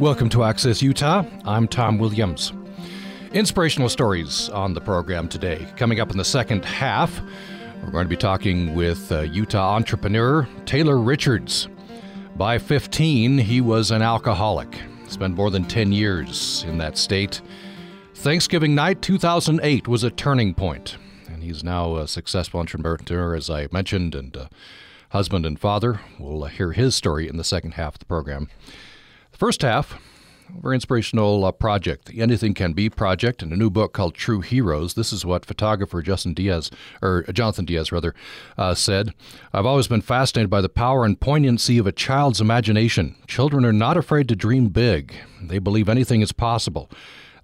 Welcome to Access Utah. I'm Tom Williams. Inspirational stories on the program today. Coming up in the second half, we're going to be talking with uh, Utah entrepreneur Taylor Richards. By 15, he was an alcoholic. Spent more than 10 years in that state. Thanksgiving night 2008 was a turning point, and he's now a successful entrepreneur, as I mentioned, and uh, husband and father. We'll uh, hear his story in the second half of the program. First half, very inspirational uh, project, the Anything Can Be project, and a new book called True Heroes. This is what photographer Justin Diaz, or Jonathan Diaz rather, uh, said. I've always been fascinated by the power and poignancy of a child's imagination. Children are not afraid to dream big. They believe anything is possible.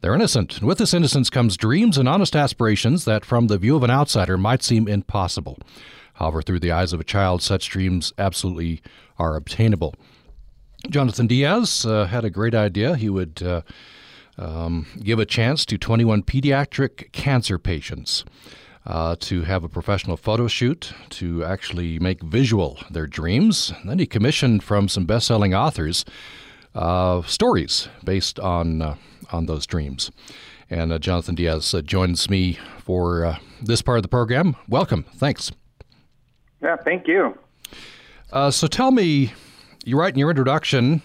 They're innocent, and with this innocence comes dreams and honest aspirations that, from the view of an outsider, might seem impossible. However, through the eyes of a child, such dreams absolutely are obtainable. Jonathan Diaz uh, had a great idea. He would uh, um, give a chance to 21 pediatric cancer patients uh, to have a professional photo shoot to actually make visual their dreams. And then he commissioned from some best selling authors uh, stories based on, uh, on those dreams. And uh, Jonathan Diaz joins me for this part of the program. Welcome. Thanks. Yeah, thank you. so tell me you write in your introduction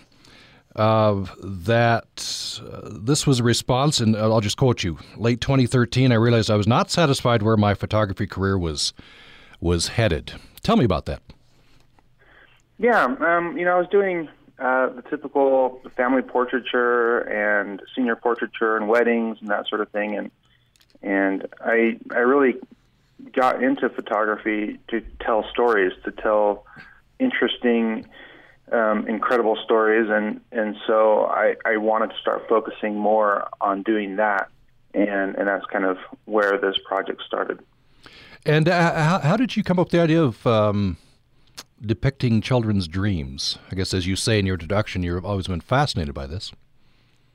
uh, that uh, this was a response, and I'll just quote you. Late 2013, I realized I was not satisfied where my photography career was was headed. Tell me about that. Yeah, um, you know, I was doing uh, the typical family portraiture and senior portraiture and weddings and that sort of thing, and and I I really got into photography to tell stories, to tell interesting um, incredible stories, and and so I, I wanted to start focusing more on doing that, and and that's kind of where this project started. And uh, how, how did you come up with the idea of um, depicting children's dreams? I guess, as you say in your introduction, you've always been fascinated by this.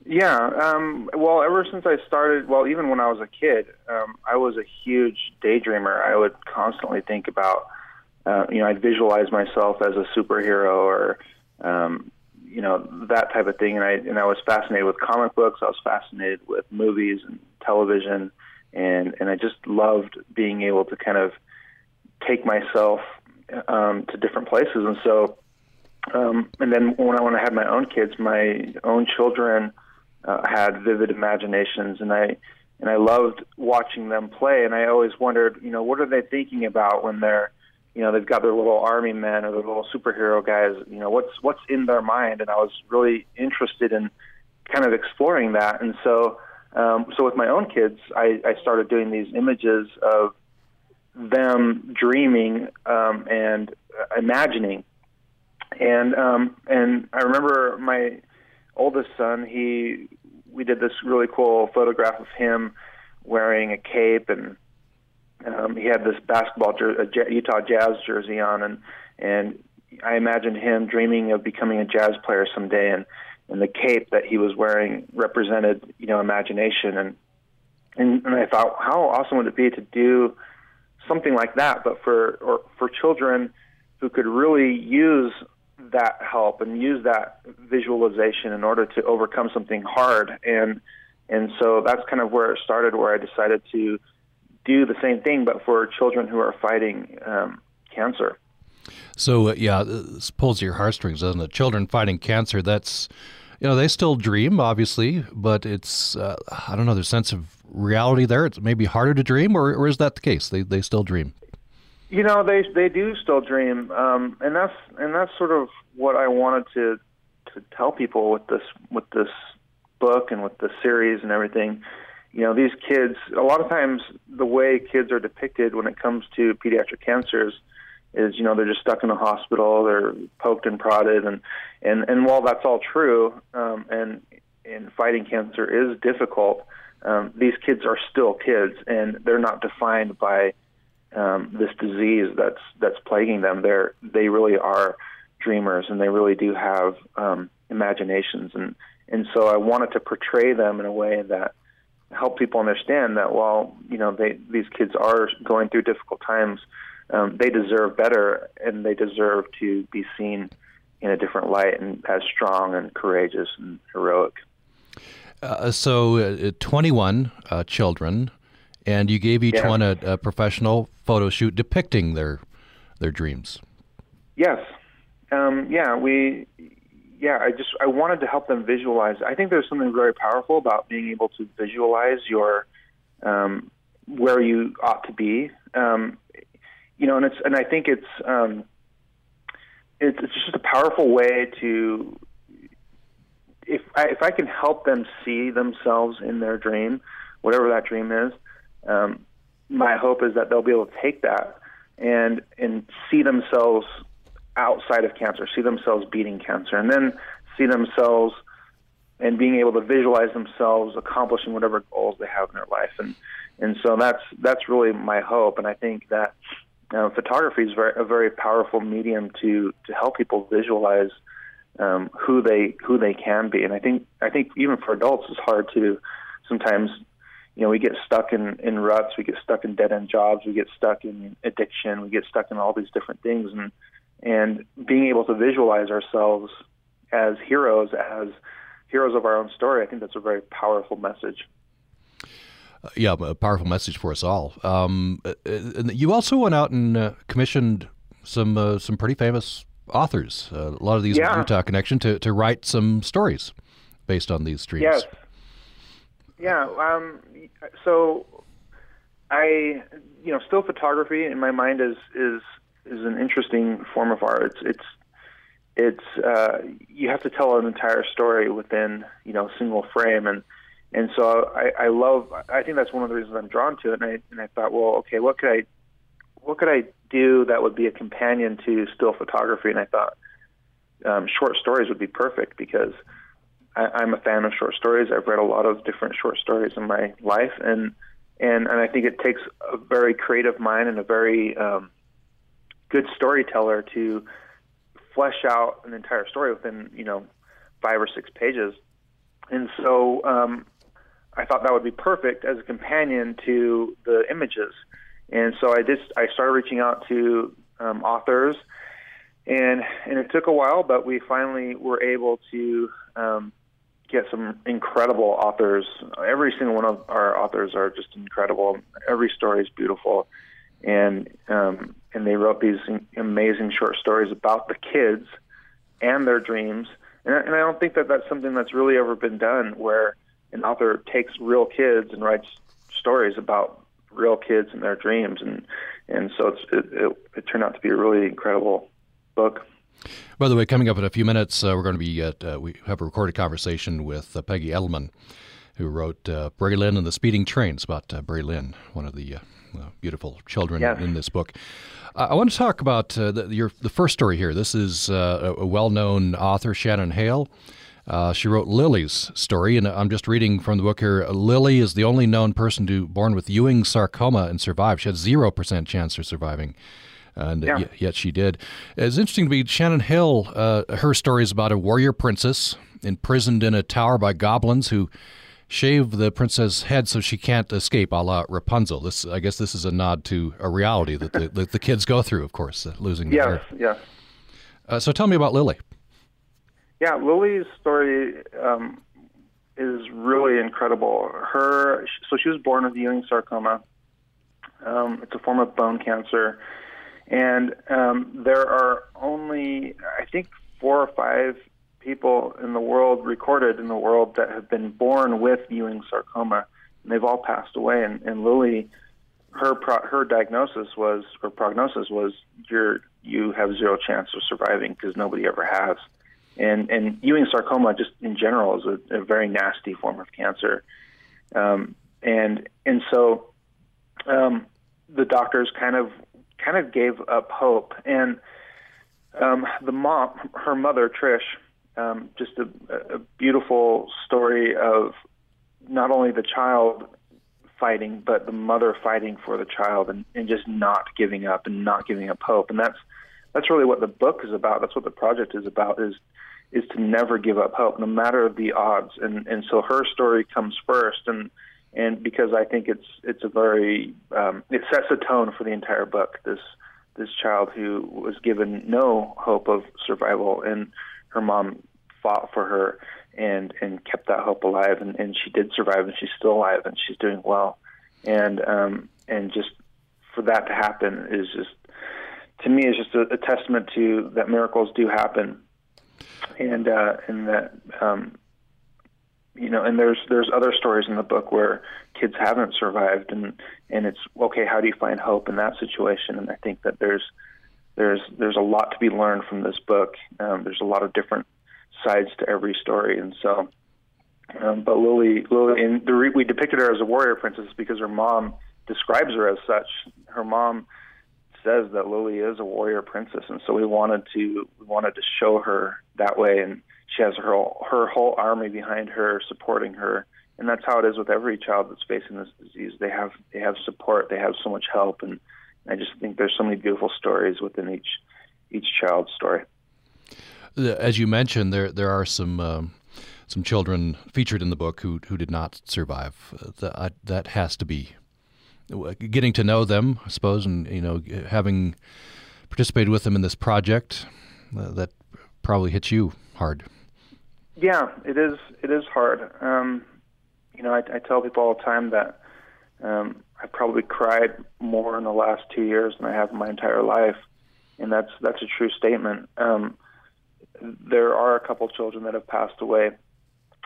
Yeah, um, well, ever since I started, well, even when I was a kid, um, I was a huge daydreamer. I would constantly think about uh, you know, I'd visualize myself as a superhero or, um, you know, that type of thing. And I and I was fascinated with comic books. I was fascinated with movies and television, and and I just loved being able to kind of take myself um, to different places. And so, um, and then when I when I had my own kids, my own children uh, had vivid imaginations, and I and I loved watching them play. And I always wondered, you know, what are they thinking about when they're you know they've got their little army men or their little superhero guys you know what's what's in their mind? And i was really interested in kind of exploring that. And so um, so with my own kids I, I started doing these images of them dreaming um, and imagining. And um, and i remember my oldest son he we did this really cool photograph of him wearing a cape and um, he had this basketball jer- a Utah Jazz jersey on, and and I imagined him dreaming of becoming a jazz player someday, and and the cape that he was wearing represented you know imagination, and and, and I thought how awesome would it be to do something like that, but for or for children who could really use that help and use that visualization in order to overcome something hard and and so that's kind of where it started where I decided to do the same thing, but for children who are fighting um, cancer. So uh, yeah, this pulls your heartstrings, doesn't it? Children fighting cancer. That's you know they still dream, obviously, but it's uh, I don't know. There's sense of reality there. It's maybe harder to dream, or, or is that the case? They they still dream. You know, they they do still dream, um, and that's and that's sort of what I wanted to to tell people with this with this book and with the series and everything you know these kids a lot of times the way kids are depicted when it comes to pediatric cancers is you know they're just stuck in a hospital they're poked and prodded and and and while that's all true um, and and fighting cancer is difficult um, these kids are still kids and they're not defined by um, this disease that's that's plaguing them. They're they really are dreamers and they really do have um, imaginations and and so I wanted to portray them in a way that help people understand that while you know they these kids are going through difficult times, um, they deserve better and they deserve to be seen in a different light and as strong and courageous and heroic. Uh, so, uh, 21 uh, children, and you gave each yeah. one a, a, professional photo shoot depicting their their dreams. Yes, um, yeah, we, yeah. I just I wanted to help them visualize. I think there's something very powerful about being able to visualize your um, where you ought to be. Um, you know, and it's and I think it's um, it's, it's just a powerful way to if I, if I can help them see themselves in their dream, whatever that dream is, um, my hope is that they'll be able to take that and and see themselves outside of cancer, see themselves beating cancer, and then see themselves and being able to visualize themselves accomplishing whatever goals they have in their life. And and so that's that's really my hope. And I think that uh, photography is very, a very powerful medium to to help people visualize um, who they who they can be. And I think I think even for adults, it's hard to sometimes. You know, we get stuck in in ruts, we get stuck in dead end jobs, we get stuck in addiction, we get stuck in all these different things, and and being able to visualize ourselves as heroes, as heroes of our own story, I think that's a very powerful message. Uh, yeah, a powerful message for us all. Um, uh, you also went out and uh, commissioned some uh, some pretty famous authors, uh, a lot of these yeah. Utah connection, to, to write some stories based on these dreams. Yes. Yeah. Um, so I, you know, still photography in my mind is is is an interesting form of art. It's it's it's uh, you have to tell an entire story within you know a single frame, and and so I, I love. I think that's one of the reasons I'm drawn to it. And I and I thought, well, okay, what could I what could I do that would be a companion to still photography? And I thought um, short stories would be perfect because I, I'm a fan of short stories. I've read a lot of different short stories in my life, and and and I think it takes a very creative mind and a very um, good storyteller to flesh out an entire story within you know five or six pages. And so um, I thought that would be perfect as a companion to the images. And so I just I started reaching out to um, authors, and and it took a while, but we finally were able to um, get some incredible authors. Every single one of our authors are just incredible. Every story is beautiful, and um, and they wrote these amazing short stories about the kids and their dreams. And I, and I don't think that that's something that's really ever been done, where an author takes real kids and writes stories about real kids and their dreams, and and so it's, it, it, it turned out to be a really incredible book. By the way, coming up in a few minutes, uh, we're going to be at uh, we have a recorded conversation with uh, Peggy Eddleman, who wrote uh, Lynn and the Speeding Trains about uh, Lynn, one of the uh, beautiful children yes. in this book. I want to talk about uh, the, your, the first story here. This is a well-known author, Shannon Hale. Uh, she wrote Lily's story, and I'm just reading from the book here. Lily is the only known person to born with Ewing sarcoma and survive. She had zero percent chance of surviving, and yeah. yet, yet, she did. It's interesting to me. Shannon Hale, uh, her story is about a warrior princess imprisoned in a tower by goblins who shave the princess' head so she can't escape, a la Rapunzel. This, I guess, this is a nod to a reality that the, that the kids go through. Of course, uh, losing yes, their hair. Yes. Uh, so tell me about Lily. Yeah, Lily's story um, is really incredible. Her, so she was born with Ewing sarcoma. Um, it's a form of bone cancer, and um, there are only, I think, four or five people in the world recorded in the world that have been born with Ewing sarcoma, and they've all passed away. And, and Lily, her pro, her diagnosis was, her prognosis was, you're you have zero chance of surviving because nobody ever has. And and Ewing sarcoma, just in general, is a, a very nasty form of cancer. Um, and and so um, the doctors kind of kind of gave up hope. And um, the mom, her mother Trish, um, just a, a beautiful story of not only the child fighting, but the mother fighting for the child and, and just not giving up and not giving up hope. And that's that's really what the book is about. That's what the project is about. Is is to never give up hope, no matter the odds. And and so her story comes first, and and because I think it's it's a very um, it sets a tone for the entire book. This this child who was given no hope of survival, and her mom fought for her and and kept that hope alive, and, and she did survive, and she's still alive, and she's doing well, and um, and just for that to happen is just to me is just a, a testament to that miracles do happen, and uh, and that um, you know, and there's there's other stories in the book where kids haven't survived, and and it's okay. How do you find hope in that situation? And I think that there's there's there's a lot to be learned from this book. Um, there's a lot of different sides to every story, and so. Um, but Lily, Lily, and the re- we depicted her as a warrior princess because her mom describes her as such. Her mom says that Lily is a warrior princess, and so we wanted to we wanted to show her that way, and she has her her whole army behind her supporting her, and that's how it is with every child that's facing this disease. They have they have support, they have so much help, and I just think there's so many beautiful stories within each each child's story. As you mentioned, there there are some. Um some children featured in the book who who did not survive. Uh, that that has to be getting to know them, I suppose, and you know, having participated with them in this project, uh, that probably hits you hard. Yeah, it is. It is hard. Um, you know, I, I tell people all the time that um, I've probably cried more in the last two years than I have in my entire life, and that's that's a true statement. Um, there are a couple children that have passed away,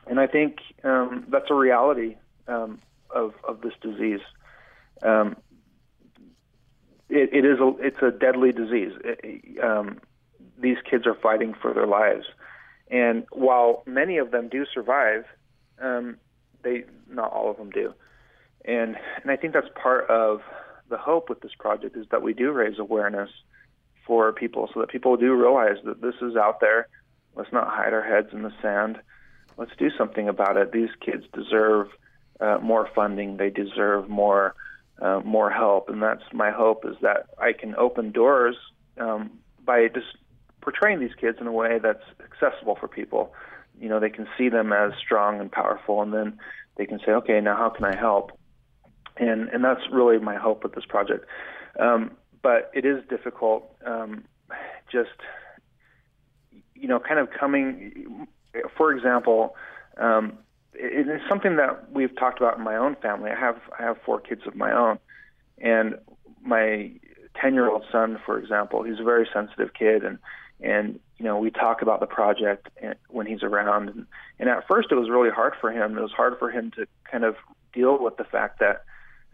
and I think um, that's a reality um, of of this disease um, it, it is a it's a deadly disease. It, um, these kids are fighting for their lives, and while many of them do survive, um, they not all of them do, and and I think that's part of the hope with this project is that we do raise awareness for people so that people do realize that this is out there. Let's not hide our heads in the sand. Let's do something about it. These kids deserve uh, more funding. They deserve more uh, more help. And that's my hope is that I can open doors um, by just portraying these kids in a way that's accessible for people. You know, they can see them as strong and powerful, and then they can say, okay, now how can I help? And and that's really my hope with this project. Um, but it is difficult. Um, just you know, kind of coming. For example, um, it is something that we've talked about in my own family. I have I have four kids of my own, and my ten year old son, for example, he's a very sensitive kid, and and you know we talk about the project when he's around, and, and at first it was really hard for him. It was hard for him to kind of deal with the fact that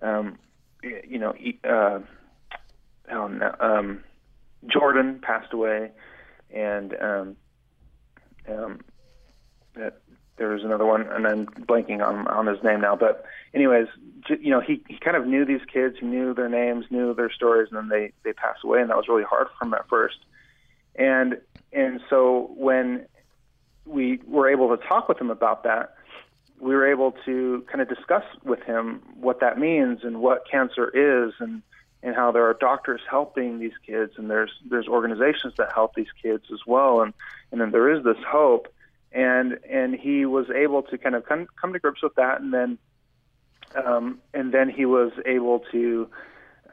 um, you know uh, oh, no, um, Jordan passed away, and um, um, that there was another one, and I'm blanking on on his name now. But anyways, you know, he he kind of knew these kids, he knew their names, knew their stories, and then they they passed away, and that was really hard for him at first. And and so when we were able to talk with him about that, we were able to kind of discuss with him what that means and what cancer is, and and how there are doctors helping these kids, and there's there's organizations that help these kids as well, and and then there is this hope and and he was able to kind of come come to grips with that, and then um, and then he was able to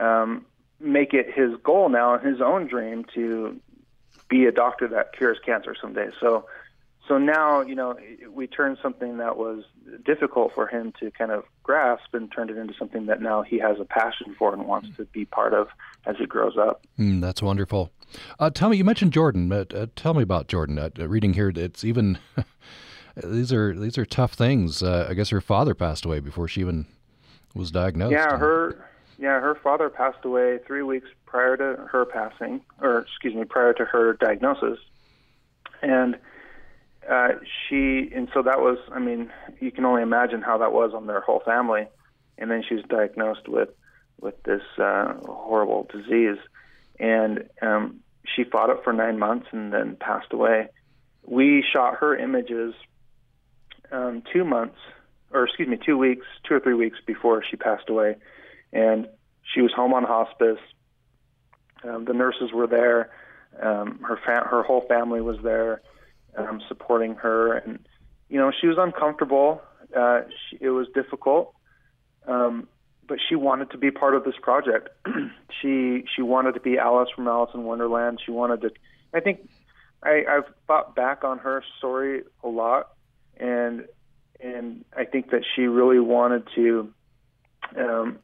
um, make it his goal now and his own dream to be a doctor that cures cancer someday. So so now you know we turned something that was difficult for him to kind of grasp and turned it into something that now he has a passion for and wants to be part of as he grows up. Mm, that's wonderful. Uh, tell me, you mentioned Jordan. Uh, uh, tell me about Jordan. Uh, reading here, it's even these are these are tough things. Uh, I guess her father passed away before she even was diagnosed. Yeah, her yeah her father passed away three weeks prior to her passing, or excuse me, prior to her diagnosis, and uh, she and so that was. I mean, you can only imagine how that was on their whole family. And then she was diagnosed with with this uh, horrible disease, and um, she fought it for nine months and then passed away. We shot her images um, two months, or excuse me, two weeks, two or three weeks before she passed away, and she was home on hospice. Um, the nurses were there. Um, her fa- her whole family was there, um, supporting her, and you know she was uncomfortable. Uh, she, it was difficult, um, but she wanted to be part of this project. she she wanted to be Alice from Alice in Wonderland. She wanted to. I think I, I've thought back on her story a lot, and and I think that she really wanted to um,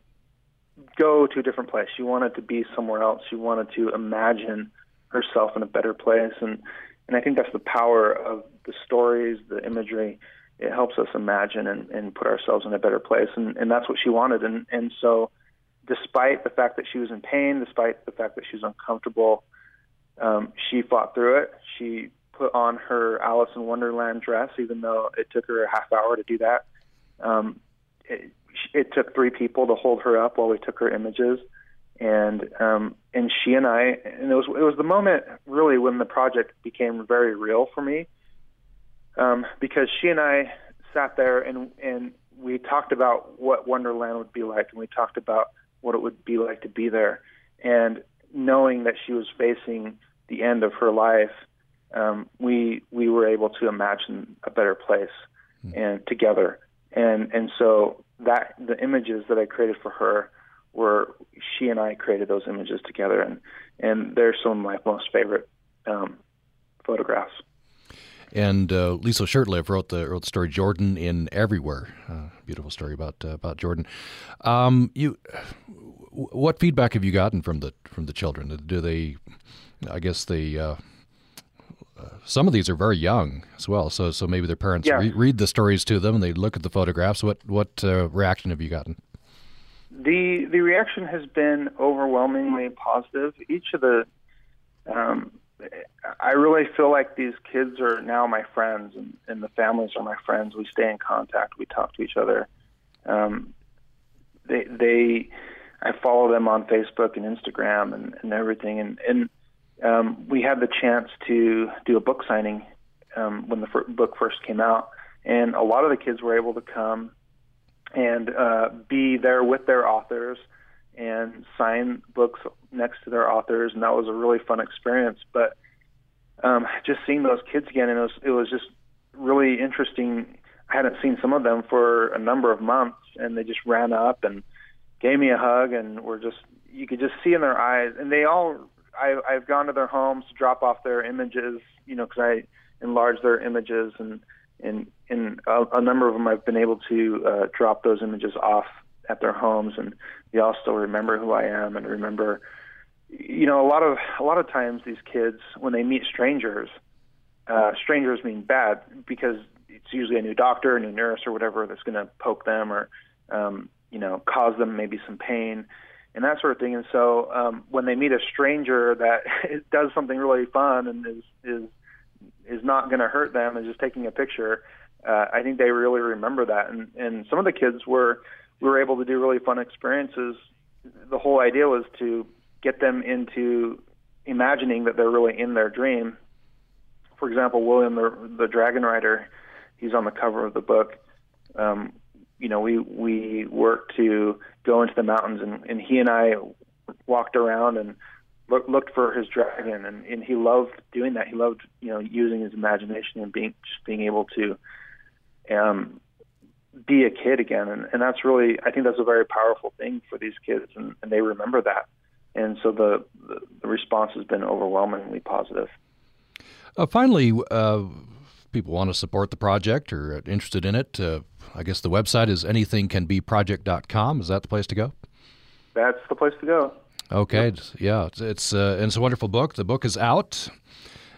go to a different place. She wanted to be somewhere else. She wanted to imagine herself in a better place, and and I think that's the power of the stories, the imagery. It helps us imagine and, and put ourselves in a better place, and, and that's what she wanted. And and so, despite the fact that she was in pain, despite the fact that she was uncomfortable, um, she fought through it. She put on her Alice in Wonderland dress, even though it took her a half hour to do that. Um, it, it took three people to hold her up while we took her images, and um, and she and I, and it was it was the moment really when the project became very real for me, um, because she and I sat there and and we talked about what Wonderland would be like, and we talked about what it would be like to be there, and knowing that she was facing the end of her life, um, we we were able to imagine a better place mm. and together, and and so that the images that I created for her were she and I created those images together, and and they're some of my most favorite um, photographs. And uh, Liesl Shurtliff wrote the wrote the story Jordan in Everywhere. Uh, beautiful story about uh, about Jordan. Um, you, what feedback have you gotten from the from the children? Do they? I guess they. Uh, uh, some of these are very young as well, so so maybe their parents yeah. re- read the stories to them and they look at the photographs. What what uh, reaction have you gotten? The the reaction has been overwhelmingly positive. Each of the um, I really feel like these kids are now my friends, and, and the families are my friends. We stay in contact. We talk to each other. Um, they, they, I follow them on Facebook and Instagram and, and everything. And, and um, we had the chance to do a book signing um, when the book first came out, and a lot of the kids were able to come and uh, be there with their authors and sign books next to their authors, and that was a really fun experience. But um, just seeing those kids again, and it was it was just really interesting. I hadn't seen some of them for a number of months, and they just ran up and gave me a hug, and were just you could just see in their eyes, and they all. I, I've gone to their homes to drop off their images, you know, because I enlarge their images, and and and a, a number of them I've been able to uh, drop those images off at their homes, and they all still remember who I am and remember. You know, a lot of a lot of times these kids when they meet strangers, uh, strangers mean bad because it's usually a new doctor, a new nurse, or whatever that's going to poke them or um, you know cause them maybe some pain and that sort of thing. And so um, when they meet a stranger that does something really fun and is is is not going to hurt them and just taking a picture, uh, I think they really remember that. And and some of the kids were we were able to do really fun experiences. The whole idea was to get them into imagining that they're really in their dream. For example, William the, the Dragon Rider, he's on the cover of the book. Um, you know, we we worked to go into the mountains, and, and he and I walked around and look, looked for his dragon, and, and he loved doing that. He loved you know using his imagination and being just being able to um, be a kid again, and, and that's really I think that's a very powerful thing for these kids, and, and they remember that, and so the, the, the response has been overwhelmingly positive. Uh, finally, uh, people want to support the project or are interested in it. Uh, I guess the website is anythingcanbeproject.com. Is that the place to go? That's the place to go. Okay, yep. yeah, it's it's, uh, it's a wonderful book. The book is out,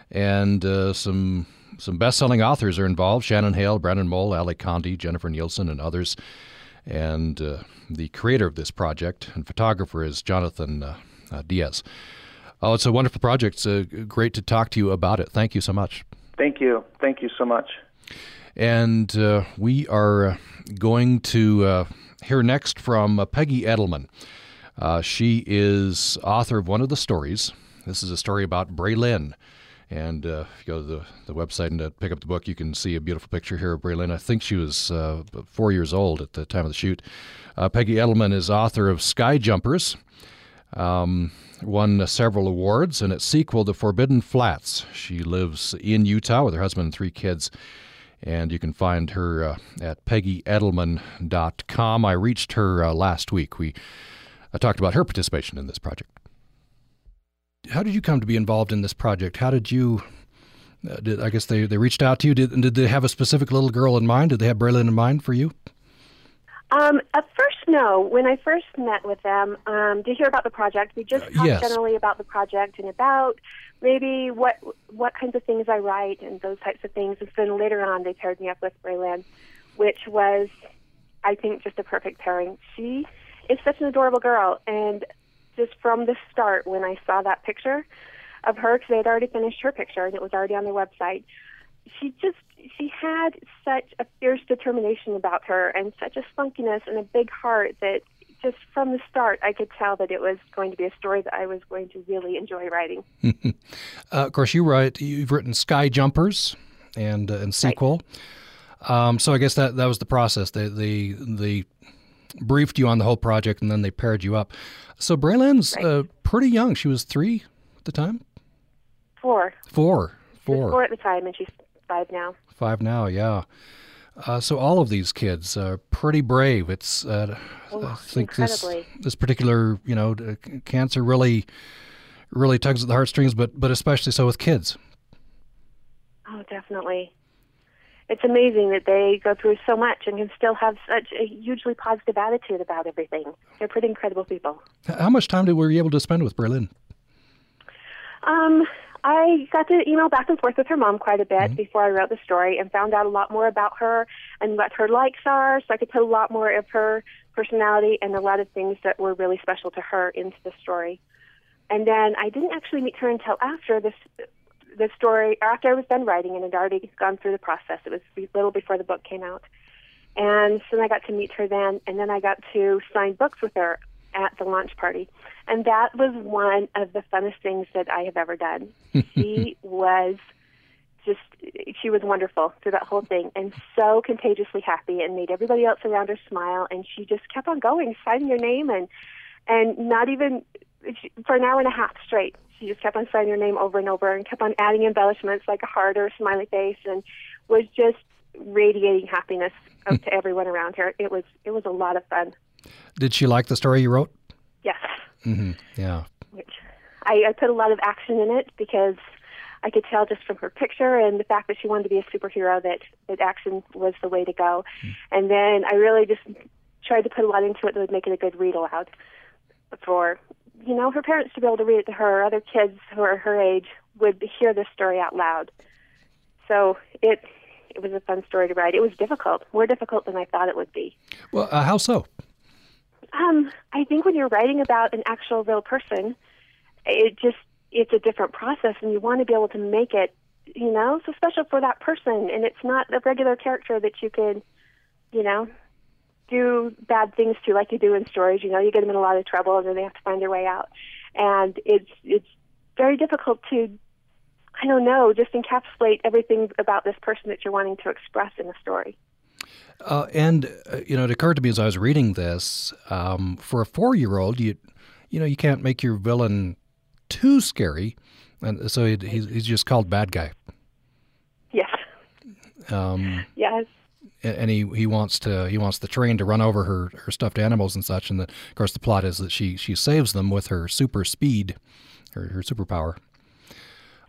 and uh, some some best-selling authors are involved: Shannon Hale, Brandon Mull, Ally Condie, Jennifer Nielsen, and others. And uh, the creator of this project and photographer is Jonathan uh, uh, Diaz. Oh, it's a wonderful project. It's uh, great to talk to you about it. Thank you so much. Thank you. Thank you so much. And uh, we are going to hear next from Peggy Eddleman. she is author of one of the stories. This is a story about Braylin. And uh, if you go to the, the website and uh, pick up the book, you can see a beautiful picture here of Braylin. I think she was uh, four years old at the time of the shoot. Uh, Peggy Eddleman is author of Sky Jumpers, um, won several awards, and its sequel, The Forbidden Flats. She lives in Utah with her husband and three kids. and you can find her uh, at peggyeddleman.com. I reached her uh, last week. We I talked about her participation in this project. How did you come to be involved in this project? How did you? Uh, did, I guess they, they reached out to you. Did, did they have a specific little girl in mind? Did they have Braylon in mind for you? Um, at first, no. When I first met with them um, to hear about the project, we just uh, talked yes. generally about the project and about maybe what what kinds of things I write and those types of things. And then later on, they paired me up with Braylon, which was, I think, just a perfect pairing. She is such an adorable girl, and just from the start, when I saw that picture of her, because they had already finished her picture and it was already on their website, she just she had such a fierce determination about her and such a spunkiness and a big heart that just from the start I could tell that it was going to be a story that I was going to really enjoy writing. uh, of course, you write you've written Sky Jumpers and uh, and sequel. Right. Um, so I guess that that was the process. They the they briefed you on the whole project and then they paired you up. So Braylon's right. uh, pretty young. She was three at the time. Four. Four. Four. Four at the time, and she's five now. Five now, yeah. Uh, so all of these kids are pretty brave. It's uh, oh, I think this this particular you know cancer really really tugs at the heartstrings, but but especially so with kids. Oh, definitely. It's amazing that they go through so much and can still have such a hugely positive attitude about everything. They're pretty incredible people. How much time did were you able to spend with Berlin? Um, I got to email back and forth with her mom quite a bit mm-hmm. before I wrote the story and found out a lot more about her and what her likes are. So I could put a lot more of her personality and a lot of things that were really special to her into the story. And then I didn't actually meet her until after this the story after I was done writing and had already gone through the process. It was a little before the book came out. And so then I got to meet her then, and then I got to sign books with her at the launch party. And that was one of the funnest things that I have ever done. she was just, she was wonderful through that whole thing and so contagiously happy and made everybody else around her smile. And she just kept on going, signing your name and, and not even for an hour and a half straight. She just kept on signing her name over and over and kept on adding embellishments like a heart or a smiley face and was just radiating happiness to everyone around her. It was it was a lot of fun. Did she like the story you wrote? Yes. Mm-hmm. Yeah. Which I, I put a lot of action in it because I could tell just from her picture and the fact that she wanted to be a superhero that, that action was the way to go. Mm. And then I really just tried to put a lot into it that would make it a good read aloud for, you know, her parents to be able to read it to her, other kids who are her age would hear this story out loud. So it it was a fun story to write. It was difficult, more difficult than I thought it would be. Well, uh, how so? Um, I think when you're writing about an actual real person, it just it's a different process, and you want to be able to make it, you know, so special for that person. And it's not a regular character that you could, you know, do bad things to like you do in stories. You know, you get them in a lot of trouble, and then they have to find their way out. And it's it's very difficult to, I don't know, just encapsulate everything about this person that you're wanting to express in a story. Uh, and uh, you know, it occurred to me as I was reading this, um, for a four-year-old, you you know, you can't make your villain too scary, and so he, he's, he's just called bad guy. Yes. Um, yes. And he, he wants to he wants the train to run over her, her stuffed animals and such, and the, of course the plot is that she she saves them with her super speed, her her superpower.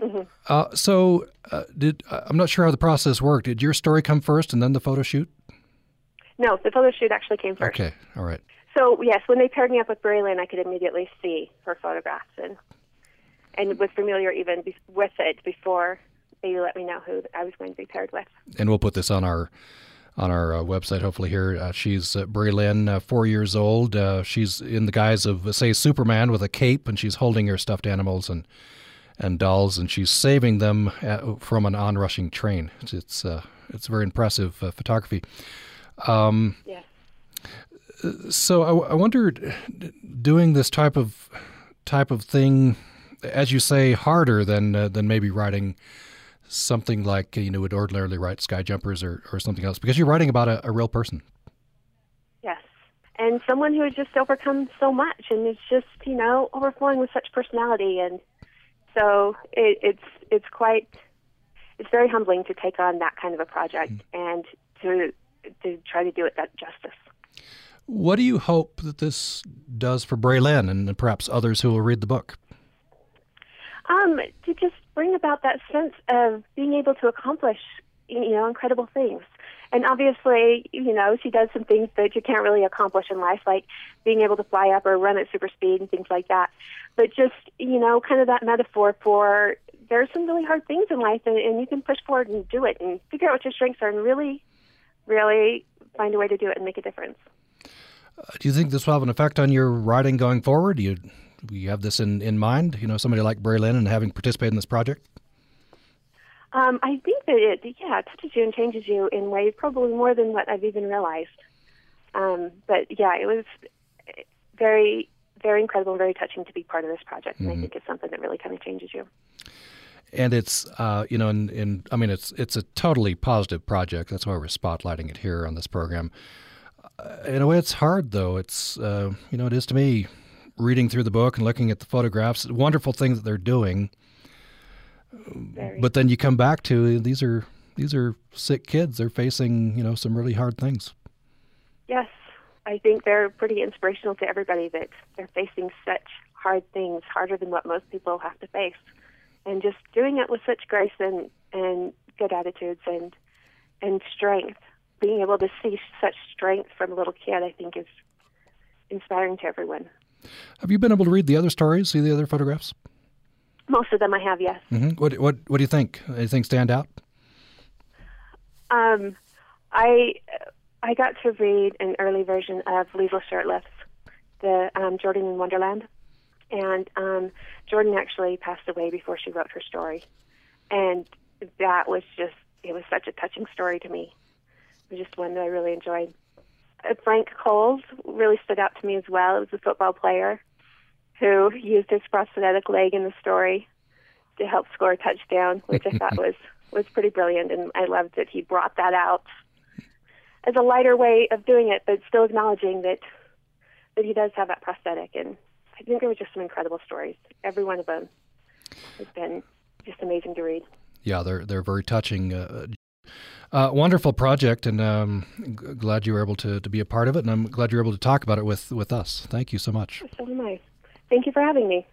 Mm-hmm. Uh, so, uh, did uh, I'm not sure how the process worked. Did your story come first and then the photo shoot? No, the photo shoot actually came first. Okay, all right. So yes, when they paired me up with Braylon, I could immediately see her photographs and and was familiar even be- with it before they let me know who I was going to be paired with. And we'll put this on our on our uh, website. Hopefully, here uh, she's uh, Braylon, uh, four years old. Uh, she's in the guise of say Superman with a cape, and she's holding her stuffed animals and and dolls, and she's saving them at, uh, from an onrushing train. It's it's, it's very impressive photography. Um, yeah. So I, I wondered, doing this type of type of thing, as you say, harder than uh, than maybe writing something like you know would ordinarily write Sky Jumpers or, or something else, because you're writing about a, a real person. Yes, and someone who has just overcome so much and is just you know overflowing with such personality, and so it, it's it's quite it's very humbling to take on that kind of a project mm-hmm. and to to try to do it that justice. What do you hope that this does for Braylin and perhaps others who will read the book? Um, to just bring about that sense of being able to accomplish, you know, incredible things. And obviously, you know, she does some things that you can't really accomplish in life, like being able to fly up or run at super speed and things like that. But just, you know, kind of that metaphor for there's some really hard things in life and, and you can push forward and do it and figure out what your strengths are and really, really find a way to do it and make a difference. Uh, do you think this will have an effect on your writing going forward? Do you, you have this in, in mind? You know, somebody like Braylin and having participated in this project? Um, I think that it, yeah, it touches you and changes you in ways probably more than what I've even realized. Um, but yeah, it was very, very incredible and very touching to be part of this project, and mm-hmm. I think it's something that really kind of changes you. And it's, uh, you know, in, in, I mean, it's it's a totally positive project. That's why we're spotlighting it here on this program. Uh, in a way, it's hard though. It's, uh, you know, it is to me, reading through the book and looking at the photographs. Wonderful things that they're doing very. But then you come back to these are these are sick kids. They're facing you know some really hard things. Yes, I think they're pretty inspirational to everybody that they're facing such hard things, harder than what most people have to face, and just doing it with such grace and and good attitudes and and strength. Being able to see such strength from a little kid, I think, is inspiring to everyone. Have you been able to read the other stories, see the other photographs? Most of them I have, yes. Mm-hmm. What what what do you think? Anything stand out? Um, I I got to read an early version of Liesl Shurtliff's, the um, Jordan in Wonderland, and um, Jordan actually passed away before she wrote her story, and that was just it was such a touching story to me. It was just one that I really enjoyed. Frank Cole's really stood out to me as well. It was a football player who used his prosthetic leg in the story to help score a touchdown, which I thought was was pretty brilliant, and I loved that he brought that out as a lighter way of doing it, but still acknowledging that that he does have that prosthetic. And I think there were just some incredible stories. Every one of them has been just amazing to read. Yeah, they're they're very touching. Uh, uh, wonderful project, and um, g- glad you were able to, to be a part of it, and I'm glad you were able to talk about it with, with us. Thank you so much. So am I. Thank you for having me.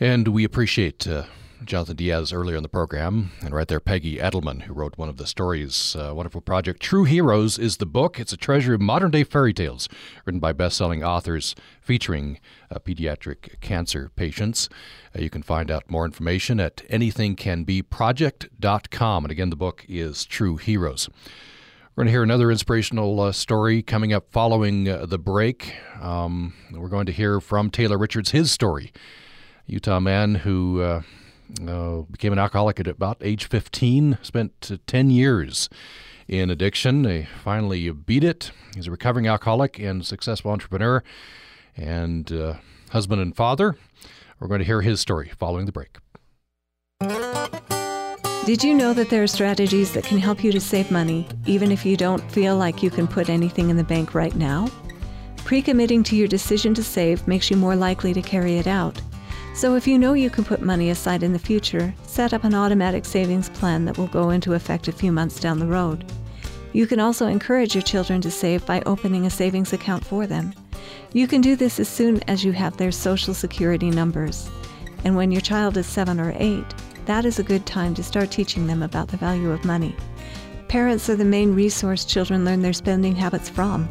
And we appreciate uh, Jonathan Diaz earlier in the program, and right there, Peggy Eddleman, who wrote one of the stories. Uh, wonderful project. True Heroes is the book. It's a treasure of modern day fairy tales written by best selling authors featuring uh, pediatric cancer patients. Uh, you can find out more information at anythingcanbeproject.com. And again, the book is True Heroes. We're going to hear another inspirational uh, story coming up following uh, the break. Um, we're going to hear from Taylor Richards his story. Utah man who uh, uh became an alcoholic at about age 15, spent uh, 10 years in addiction. He finally beat it. He's a recovering alcoholic and successful entrepreneur and uh, husband and father. We're going to hear his story following the break. Did you know that there are strategies that can help you to save money, even if you don't feel like you can put anything in the bank right now? Pre committing to your decision to save makes you more likely to carry it out. So, if you know you can put money aside in the future, set up an automatic savings plan that will go into effect a few months down the road. You can also encourage your children to save by opening a savings account for them. You can do this as soon as you have their social security numbers. And when your child is seven or eight, that is a good time to start teaching them about the value of money. Parents are the main resource children learn their spending habits from.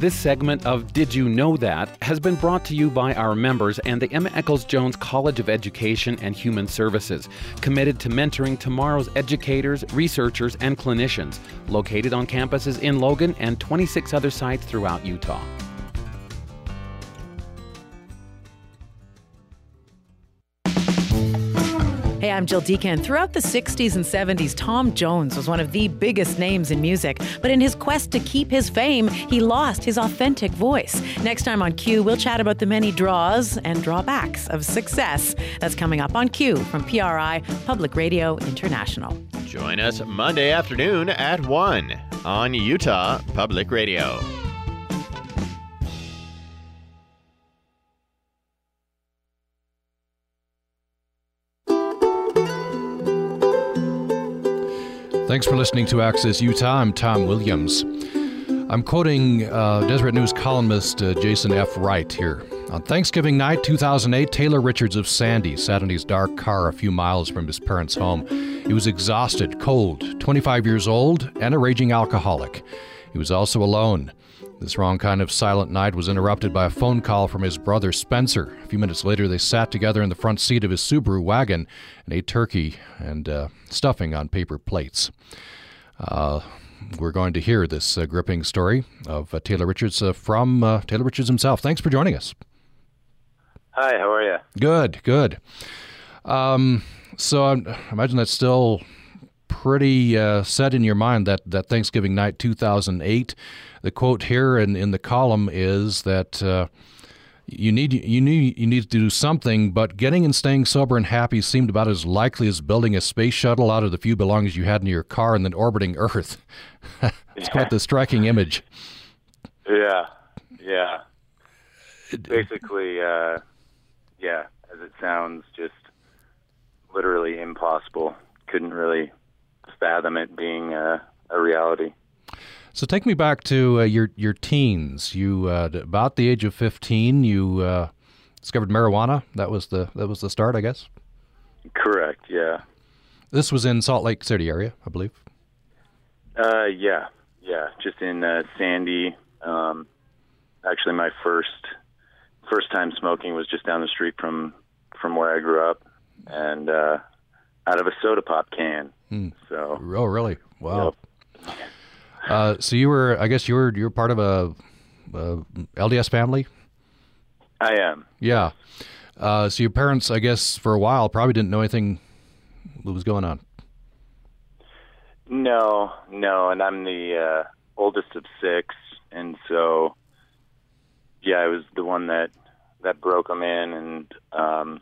This segment of Did You Know That has been brought to you by our members and the Emma Eccles Jones College of Education and Human Services, committed to mentoring tomorrow's educators, researchers, and clinicians, located on campuses in Logan and 26 other sites throughout Utah. Hey, I'm Jill Deacon. Throughout the 60s and 70s, Tom Jones was one of the biggest names in music. But in his quest to keep his fame, he lost his authentic voice. Next time on Q, we'll chat about the many draws and drawbacks of success. That's coming up on Q from PRI, Public Radio International. Join us Monday afternoon at 1 on Utah Public Radio. Thanks for listening to Access Utah. I'm Tom Williams. I'm quoting uh, Deseret News columnist uh, Jason F. Wright here. On Thanksgiving night 2008, Taylor Richards of Sandy sat in his dark car a few miles from his parents' home. He was exhausted, cold, 25 years old, and a raging alcoholic. He was also alone. This wrong kind of silent night was interrupted by a phone call from his brother Spencer. A few minutes later, they sat together in the front seat of his Subaru wagon and ate turkey and uh, stuffing on paper plates. Uh, we're going to hear this uh, gripping story of uh, Taylor Richards uh, from uh, Taylor Richards himself. Thanks for joining us. Hi, how are you? Good, good. Um, so I imagine that's still pretty uh, set in your mind that, that Thanksgiving night 2008. The quote here in, in the column is that uh, you need you need you need to do something, but getting and staying sober and happy seemed about as likely as building a space shuttle out of the few belongings you had in your car and then orbiting Earth. it's quite the striking image. Yeah, yeah. Basically, uh, yeah, as it sounds, just literally impossible. Couldn't really fathom it being a, a reality. So take me back to uh, your your teens. You uh, about the age of fifteen, you uh, discovered marijuana. That was the that was the start, I guess. Correct. Yeah. This was in Salt Lake City area, I believe. Uh, yeah, yeah, just in uh, Sandy. Um, actually, my first first time smoking was just down the street from from where I grew up, and uh, out of a soda pop can. Mm. So. Oh, really? Wow. Yep. Uh, so you were, I guess you were, you're part of a, a LDS family. I am. Yeah. Uh, so your parents, I guess, for a while, probably didn't know anything that was going on. No, no, and I'm the uh, oldest of six, and so yeah, I was the one that that broke them in, and um,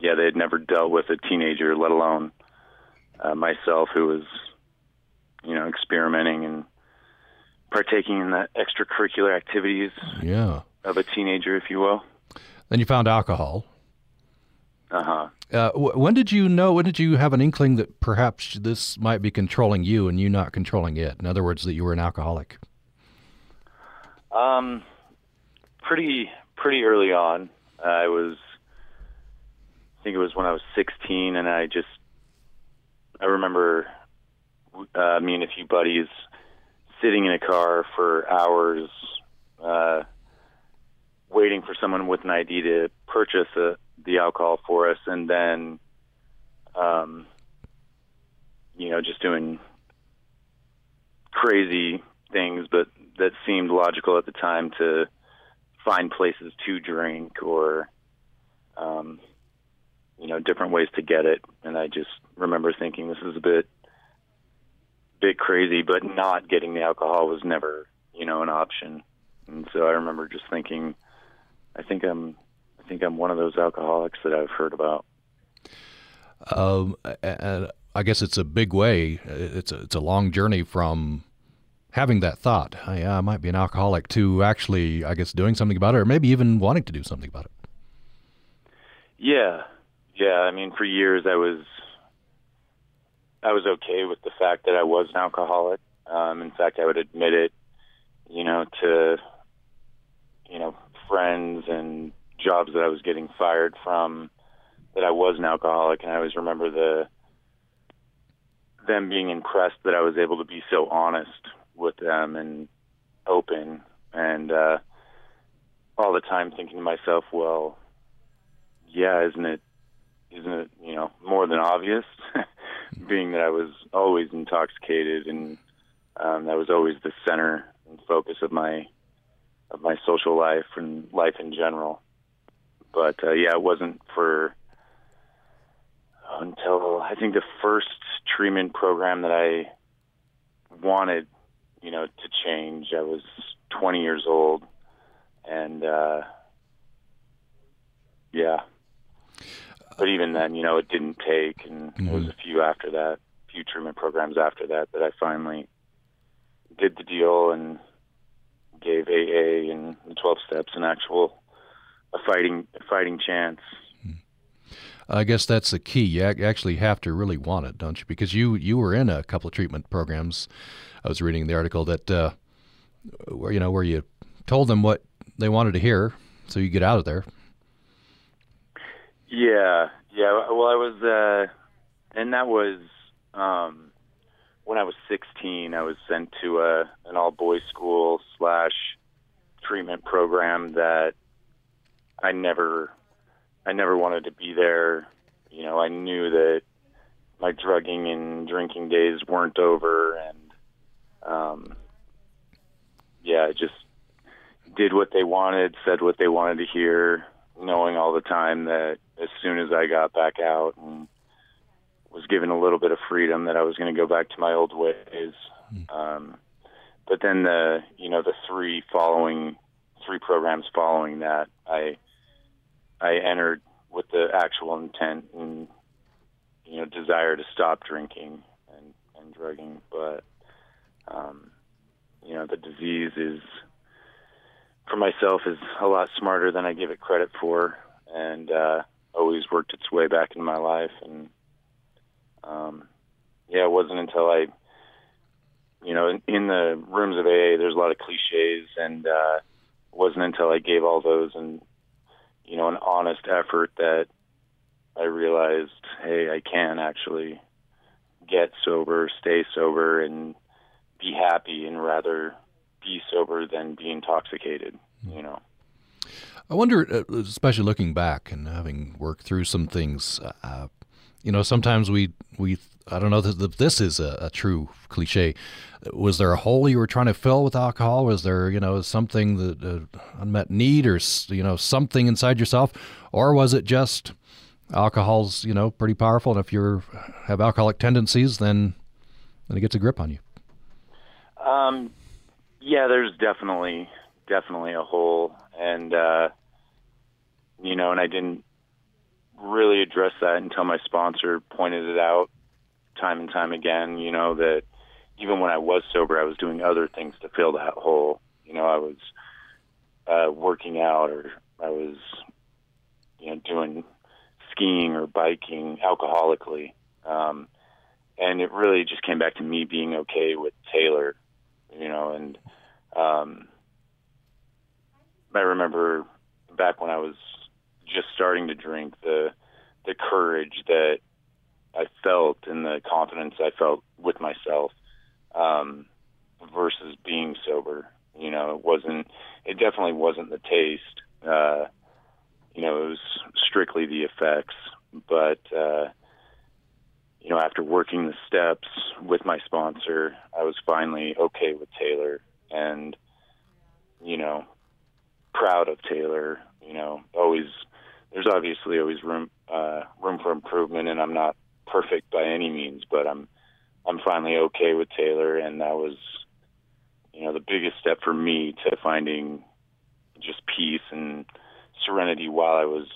yeah, they had never dealt with a teenager, let alone uh, myself, who was you know experimenting and partaking in the extracurricular activities yeah. of a teenager, if you will. Then you found alcohol. Uh-huh. Uh, when did you know? When did you have an inkling that perhaps this might be controlling you and you not controlling it? In other words, that you were an alcoholic. Um, pretty pretty early on. I was, think it was when I was 16, and I just, I remember uh, me and a few buddies sitting in a car for hours, uh, waiting for someone with an ID to purchase a, the alcohol for us, and then, um, you know, just doing crazy things, but that seemed logical at the time to find places to drink or, um, you know, different ways to get it. And I just remember thinking this is a bit, bit crazy, but not getting the alcohol was never, you know, an option. And so I remember just thinking, I think I'm, I think I'm one of those alcoholics that I've heard about. Um, and I guess it's a big way. It's a, it's a long journey from having that thought, oh, yeah, I might be an alcoholic, to actually, I guess, doing something about it, or maybe even wanting to do something about it. Yeah, yeah. I mean, for years I was, I was okay with the fact that I was an alcoholic. Um, in fact, I would admit it, you know, to, you know, friends and jobs that I was getting fired from, that I was an alcoholic, and I always remember the them being impressed that I was able to be so honest with them and open and uh all the time thinking to myself well yeah isn't it isn't it you know more than obvious being that I was always intoxicated and um that was always the center and focus of my of my social life and life in general but uh, yeah it wasn't for until I think the first treatment program that I wanted you know, to change. I was 20 years old, and uh, yeah. But even then, you know, it didn't take, and mm-hmm. it was a few after that, a few treatment programs after that, that I finally did the deal and gave AA and the 12 steps an actual a fighting a fighting chance. I guess that's the key. You actually have to really want it, don't you? Because you you were in a couple of treatment programs. I was reading the article that uh, where you know where you told them what they wanted to hear, so you get out of there. Yeah, yeah. Well, I was, uh, and that was um, when I was 16. I was sent to a an all boys school slash treatment program that I never I never wanted to be there. You know, I knew that my drugging and drinking days weren't over, and um, yeah, I just did what they wanted, said what they wanted to hear, knowing all the time that as soon as I got back out and was given a little bit of freedom, that I was going to go back to my old ways. Um, but then the you know the three following three programs following that, I I entered with the actual intent and you know desire to stop drinking and and drugging, but um, you know the disease is for myself is a lot smarter than I give it credit for, and uh, always worked its way back into my life. And um, yeah, it wasn't until I, you know, in, in the rooms of AA, there's a lot of cliches, and uh, it wasn't until I gave all those and you know, an honest effort that I realized, hey, I can actually get sober, stay sober, and be happy, and rather be sober than be intoxicated. You know. I wonder, uh, especially looking back and having worked through some things, uh, you know, sometimes we we I don't know that this is a, a, true cliche. Was there a hole you were trying to fill with alcohol? Was there, you know, something that uh, unmet need or you know something inside yourself, or was it just alcohol's you know pretty powerful, and if you have alcoholic tendencies, then then it gets a grip on you. Um, yeah, there's definitely definitely a hole, and uh, you know, and I didn't really address that until my sponsor pointed it out time and time again, you know, that even when I was sober, I was doing other things to fill that hole. You know, I was uh, working out or I was, you know, doing skiing or biking alcoholically. Um, and it really just came back to me being okay with Taylor, you know, and um, I remember back when I was just starting to drink, the the courage that I felt and the confidence I felt with myself um, versus being sober. You know, it wasn't. It definitely wasn't the taste. Uh, you know, it was strictly the effects. But uh, you know, after working the steps with my sponsor, I was finally okay with Taylor, and you know, proud of Taylor. You know, always there's obviously always room uh, room for improvement, and I'm not perfect by any means, but I'm I'm finally okay with Taylor, and that was you know the biggest step for me to finding just peace and serenity while I was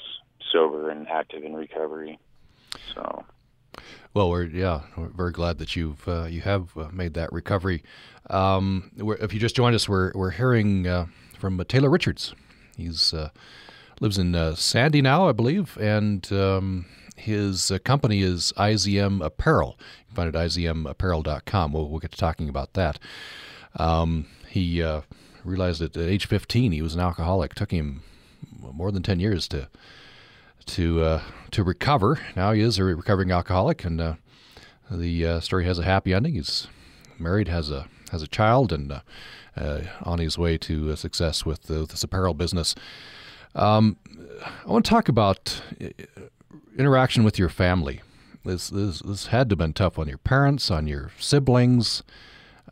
sober and active in recovery. So. Well, we're yeah, we're very glad that you've uh, you have uh, made that recovery. Um, if you just joined us, we're we're hearing uh, from Taylor Richards. He's uh, lives in uh, Sandy now, I believe, and um, his uh, company is IZM Apparel. You can find it at izmapparel.com. We'll, we'll get to talking about that. Um, he uh, realized that at age 15 he was an alcoholic. It took him more than 10 years to to uh, to recover. Now he is a recovering alcoholic, and uh, the uh, story has a happy ending. He's married, has a has a child, and uh, on his way to success with this apparel business. Um, I want to talk about uh, interaction with your family. This, this, this had to have been tough on your parents, on your siblings.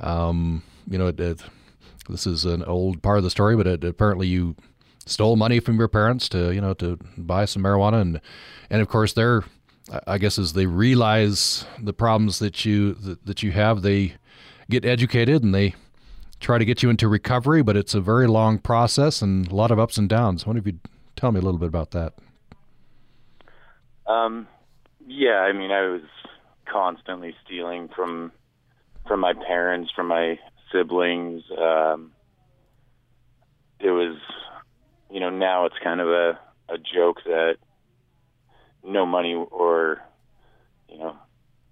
Um, you know, it, it, this is an old part of the story, but it, apparently you stole money from your parents to you know to buy some marijuana, and and of course they're I guess as they realize the problems that you that, that you have, they get educated and they try to get you into recovery, but it's a very long process and a lot of ups and downs. I wonder if you'd tell me a little bit about that. Um, yeah, I mean, I was constantly stealing from from my parents, from my siblings. Um, it was, you know, now it's kind of a a joke that no money or you know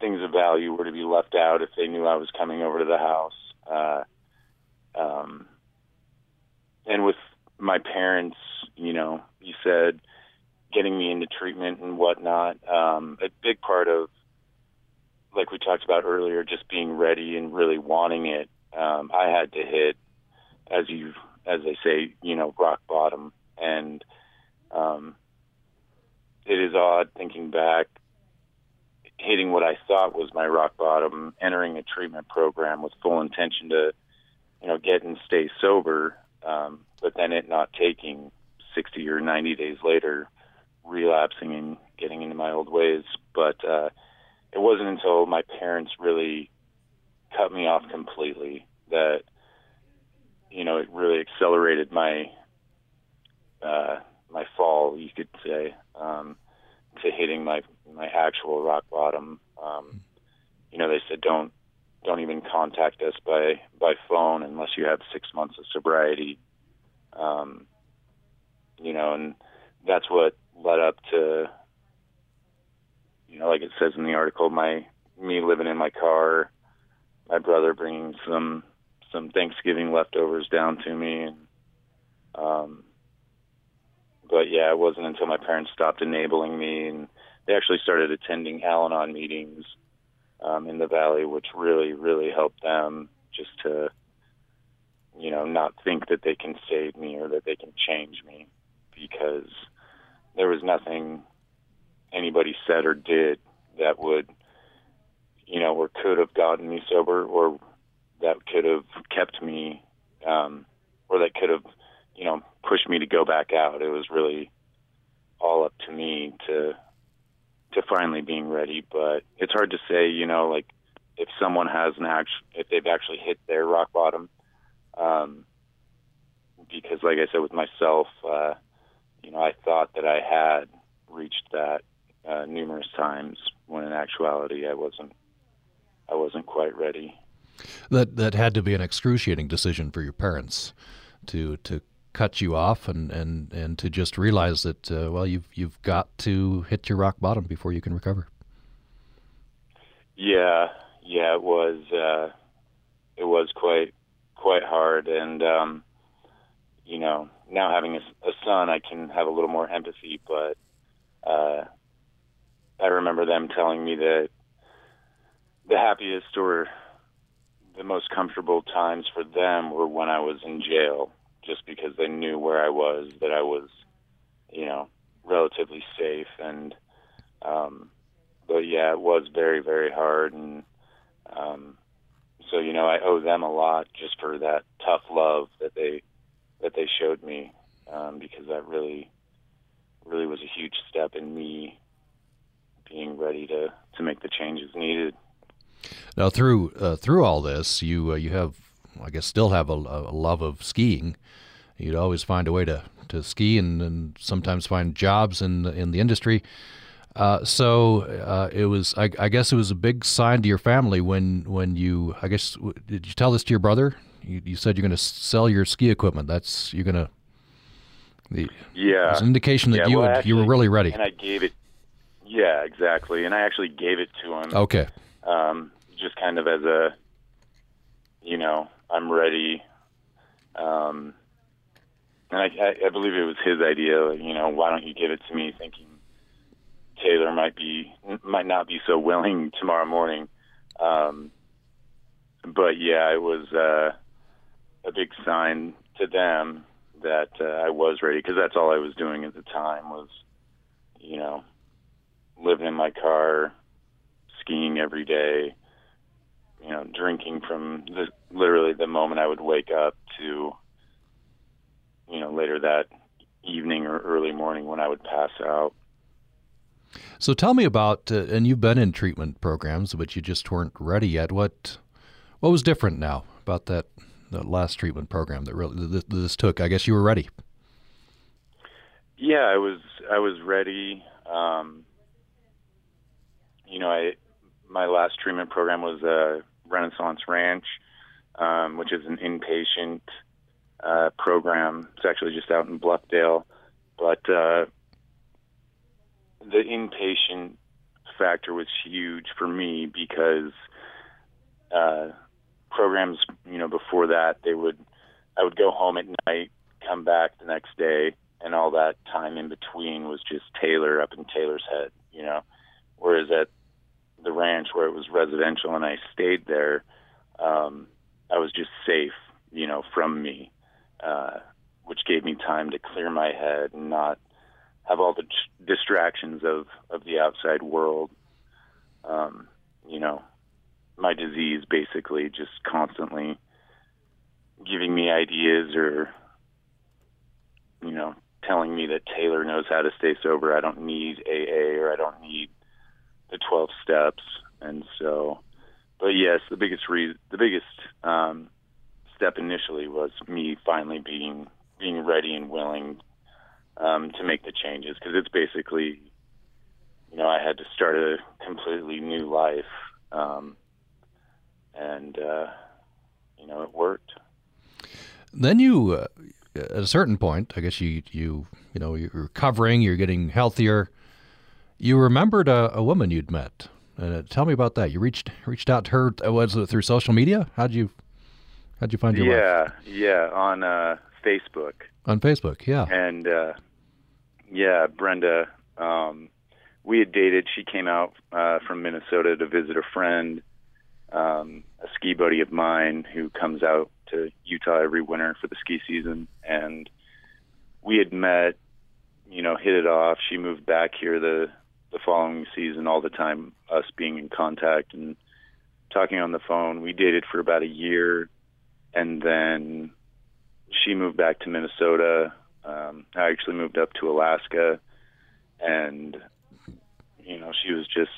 things of value were to be left out if they knew I was coming over to the house. Uh, um, and with my parents, you know, you said getting me into treatment and whatnot. Um, a big part of, like we talked about earlier, just being ready and really wanting it. Um, I had to hit, as you, as they say, you know, rock bottom, and um, it is odd thinking back, hitting what I thought was my rock bottom, entering a treatment program with full intention to, you know, get and stay sober, um, but then it not taking 60 or 90 days later, relapsing and getting into my old ways. But uh, it wasn't until my parents really cut me off completely that, you know, it really accelerated my uh, my fall, you could say, um, to hitting my my actual rock bottom. Um, you know, they said don't don't even contact us by by phone unless you have six months of sobriety. Um, you know, and that's what led up to, you know, like it says in the article, my me living in my car, my brother bringing some some Thanksgiving leftovers down to me, and um, but yeah, it wasn't until my parents stopped enabling me and they actually started attending Al-Anon meetings um, in the valley, which really, really helped them just to, you know, not think that they can save me or that they can change me because there was nothing anybody said or did that would, you know, or could have gotten me sober or that could have kept me, um, or that could have, you know, pushed me to go back out. It was really all up to me to to finally being ready. But it's hard to say, you know, like if someone has an act, if they've actually hit their rock bottom. Um, because, like I said, with myself, uh, you know, I thought that I had reached that uh, numerous times, when in actuality, I wasn't. I wasn't quite ready. That that had to be an excruciating decision for your parents to to cut you off and, and, and to just realize that uh, well you've you've got to hit your rock bottom before you can recover. Yeah, yeah, it was uh, it was quite quite hard, and um, you know now having a, a son, I can have a little more empathy. But uh, I remember them telling me that the happiest or the most comfortable times for them were when I was in jail just because they knew where I was, that I was, you know, relatively safe. And, um, but yeah, it was very, very hard. And, um, so, you know, I owe them a lot just for that tough love that they, that they showed me, um, because that really, really was a huge step in me being ready to, to make the changes needed. Now, through uh, through all this, you uh, you have I guess still have a, a, love of skiing. You'd always find a way to, to ski and, and sometimes find jobs in the, in the industry. Uh, so uh, it was. I, I, guess it was a big sign to your family when when you. I guess did you tell this to your brother? You, you said you're going to sell your ski equipment. That's you're going to. The, yeah, it's an indication that yeah, you well, would, actually, you were really ready. And I gave it. Yeah, exactly. And I actually gave it to him. Okay. Um, just kind of as a, you know, I'm ready. Um, and I, I, believe it was his idea. You know, why don't you give it to me? Thinking Taylor might be might not be so willing tomorrow morning. Um, but yeah, it was uh, a big sign to them that uh, I was ready because that's all I was doing at the time was, you know, living in my car, skiing every day, you know, drinking from the, literally the moment I would wake up to, you know, later that evening or early morning when I would pass out. So tell me about, uh, and you've been in treatment programs, but you just weren't ready yet. What, what was different now about that, that last treatment program that really this, this took? I guess you were ready. Yeah, I was. I was ready. Um, you know, I my last treatment program was a Renaissance Ranch, um, which is an inpatient uh, program. It's actually just out in Bluffdale, but uh, the inpatient factor was huge for me because uh, programs, you know, before that they would I would go home at night, come back the next day, and all that time in between was just Taylor up in Taylor's head, you know. Whereas at the ranch where it was residential and I stayed there, um, I was just safe, you know, from me, uh, which gave me time to clear my head and not have all the distractions of of the outside world. Um, you know, my disease basically just constantly giving me ideas or you know telling me that Taylor knows how to stay sober. I don't need AA or I don't need the 12 steps. And so, but yes, the biggest reason, the biggest um, step initially was me finally being being ready and willing um, to make the changes because it's basically, you know, I had to start a completely new life, um, and uh, you know, it worked. Then you, uh, at a certain point, I guess you you you know you're recovering, you're getting healthier. You remembered a, a woman you'd met. Uh, tell me about that. You reached reached out to her. Was it through social media? How'd you how'd you find your yeah, wife? Yeah, on uh, Facebook. On Facebook, yeah. And uh, yeah, Brenda. Um, we had dated. She came out uh, from Minnesota to visit a friend, um, a ski buddy of mine who comes out to Utah every winter for the ski season, and we had met. You know, hit it off. She moved back here the the following season. All the time, us being in contact and talking on the phone. We dated for about a year, and then she moved back to Minnesota. Um, I actually moved up to Alaska, and you know, she was just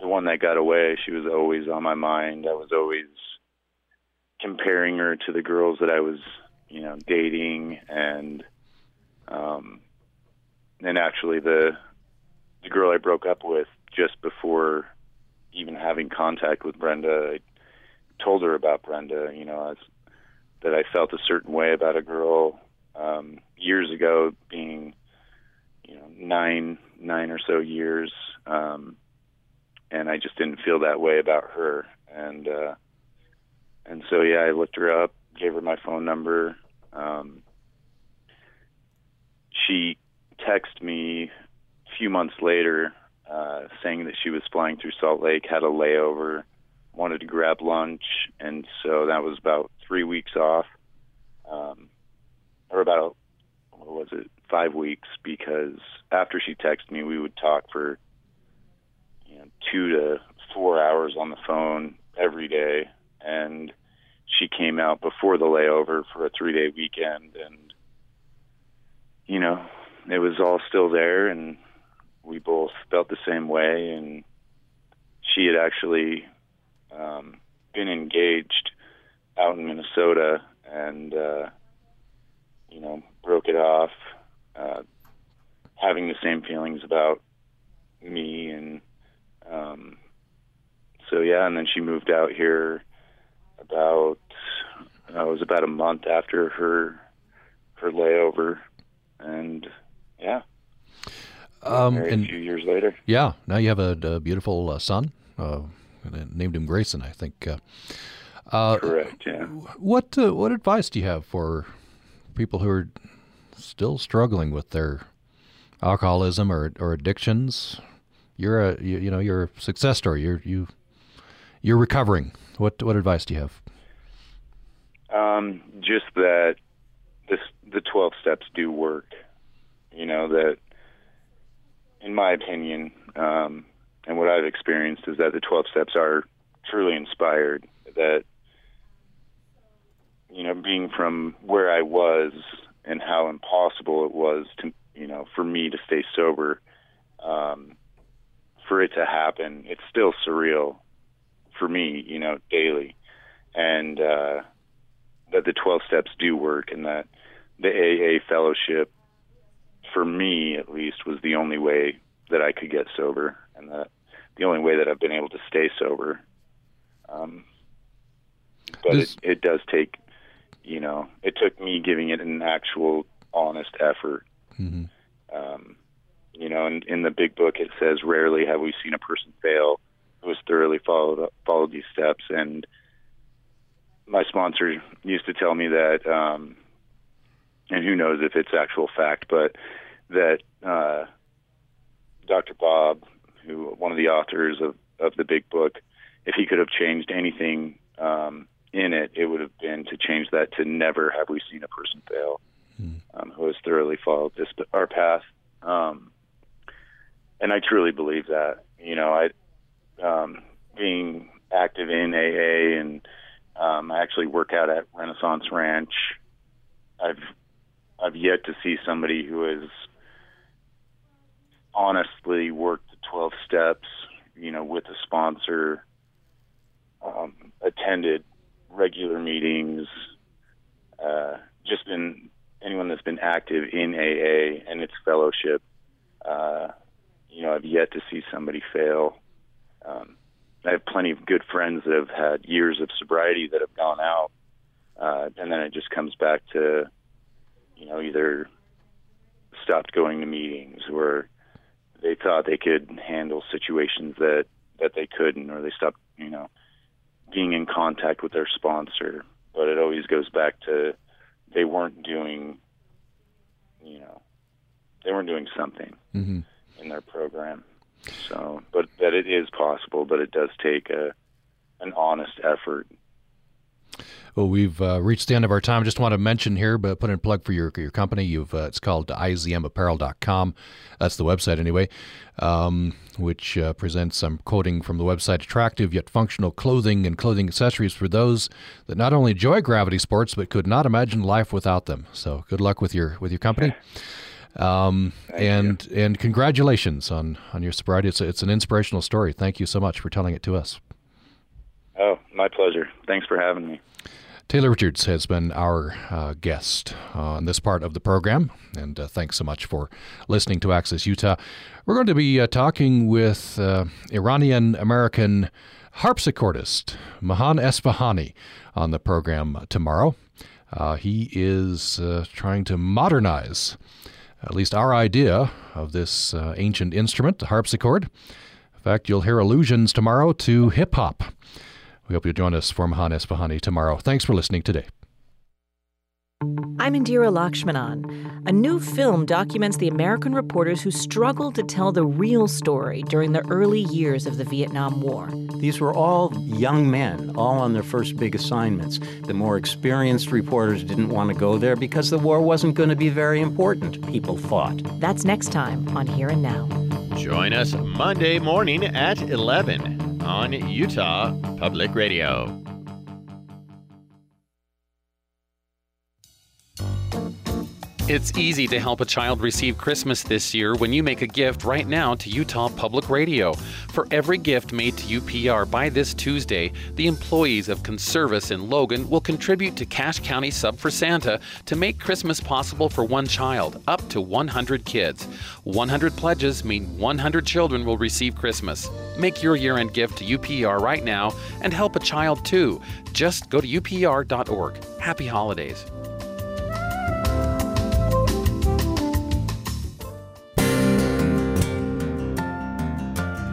the one that got away. She was always on my mind. I was always comparing her to the girls that I was, you know, dating, and um, and actually the the girl I broke up with just before even having contact with Brenda, I told her about Brenda. You know, as, that I felt a certain way about a girl um, years ago, being you know nine nine or so years, um, and I just didn't feel that way about her. And uh, and so yeah, I looked her up, gave her my phone number. Um, she texted me few months later uh, saying that she was flying through Salt Lake, had a layover, wanted to grab lunch, and so that was about three weeks off, um, or about what was it, five weeks? Because after she texted me, we would talk for you know two to four hours on the phone every day, and she came out before the layover for a three day weekend, and you know it was all still there, and we both felt the same way, and she had actually um, been engaged out in Minnesota and uh, you know broke it off, uh, having the same feelings about me and um, so yeah, and then she moved out here about uh, it was about a month after her her layover, and yeah. Um, and a few years later. yeah, now you have a, a beautiful uh, son. Uh, named him Grayson, I think. Uh, uh, Correct. Yeah. What uh, what advice do you have for people who are still struggling with their alcoholism or or addictions? You're a you, you know you're a success story. You're you you're recovering. What what advice do you have? Um, just that this the twelve steps do work. You know that, in my opinion, um, and what I've experienced is that the twelve steps are truly inspired. That you know, being from where I was and how impossible it was to you know for me to stay sober, um, for it to happen, it's still surreal for me. You know, daily, and uh, that the twelve steps do work, and that the AA fellowship, for me at least, was the only way that I could get sober, and that the only way that I've been able to stay sober. Um, but This- it, it does take, you know, it took me giving it an actual honest effort. Mhm. Um, you know, in, in the big book it says, "Rarely have we seen a person fail who has thoroughly followed followed these steps." And my sponsor used to tell me that, um, and who knows if it's actual fact, but that uh, Dr. Bob, who one of the authors of of the big book, if he could have changed anything um, in it, it would have been to change that to never have we seen a person fail um, who has thoroughly followed this our path. Um, and I truly believe that. You know, I um, being active in AA and um, I actually work out at Renaissance Ranch. I've I've yet to see somebody who has honestly worked the 12 steps, you know, with a sponsor, um, attended regular meetings, uh, just been anyone that's been active in AA and its fellowship. Uh, you know, I've yet to see somebody fail. Um, I have plenty of good friends that have had years of sobriety that have gone out, uh, and then it just comes back to, you know, either stopped going to meetings or they thought they could handle situations that that they couldn't, or they stopped, you know, being in contact with their sponsor. But it always goes back to they weren't doing, you know, they weren't doing something Mm-hmm. in their program. So, but that it is possible, but it does take a an honest effort. Well, we've uh, reached the end of our time. Just want to mention here, but put in a plug for your your company. You've uh, it's called izmapparel.com. That's the website anyway, um, which uh, presents some quoting from the website: attractive yet functional clothing and clothing accessories for those that not only enjoy gravity sports but could not imagine life without them. So, good luck with your with your company. Um, and and congratulations on on your sobriety. It's a, it's an inspirational story. Thank you so much for telling it to us. Oh, my pleasure. Thanks for having me. Taylor Richards has been our uh, guest on this part of the program, and uh, thanks so much for listening to Access Utah. We're going to be uh, talking with uh, Iranian American harpsichordist Mahan Esfahani on the program tomorrow. Uh, he is trying to modernize at least our idea of this ancient instrument, the harpsichord. In fact, you'll hear allusions tomorrow to hip hop. We hope you'll join us for Mahan Esfahani tomorrow. Thanks for listening today. I'm Indira Lakshmanan. A new film documents the American reporters who struggled to tell the real story during the early years of the Vietnam War. These were all young men, all on their first big assignments. The more experienced reporters didn't want to go there because the war wasn't going to be very important, people thought. That's next time on Here and Now. Join us Monday morning at 11 on Utah Public Radio. It's easy to help a child receive Christmas this year when you make a gift right now to Utah Public Radio. For every gift made to UPR by this Tuesday, the employees of Conservice in Logan will contribute to Cache County Sub for Santa to make Christmas possible for one child, up to 100 kids. 100 pledges mean 100 children will receive Christmas. Make your year end gift to UPR right now and help a child too. Just go to upr.org. Happy holidays.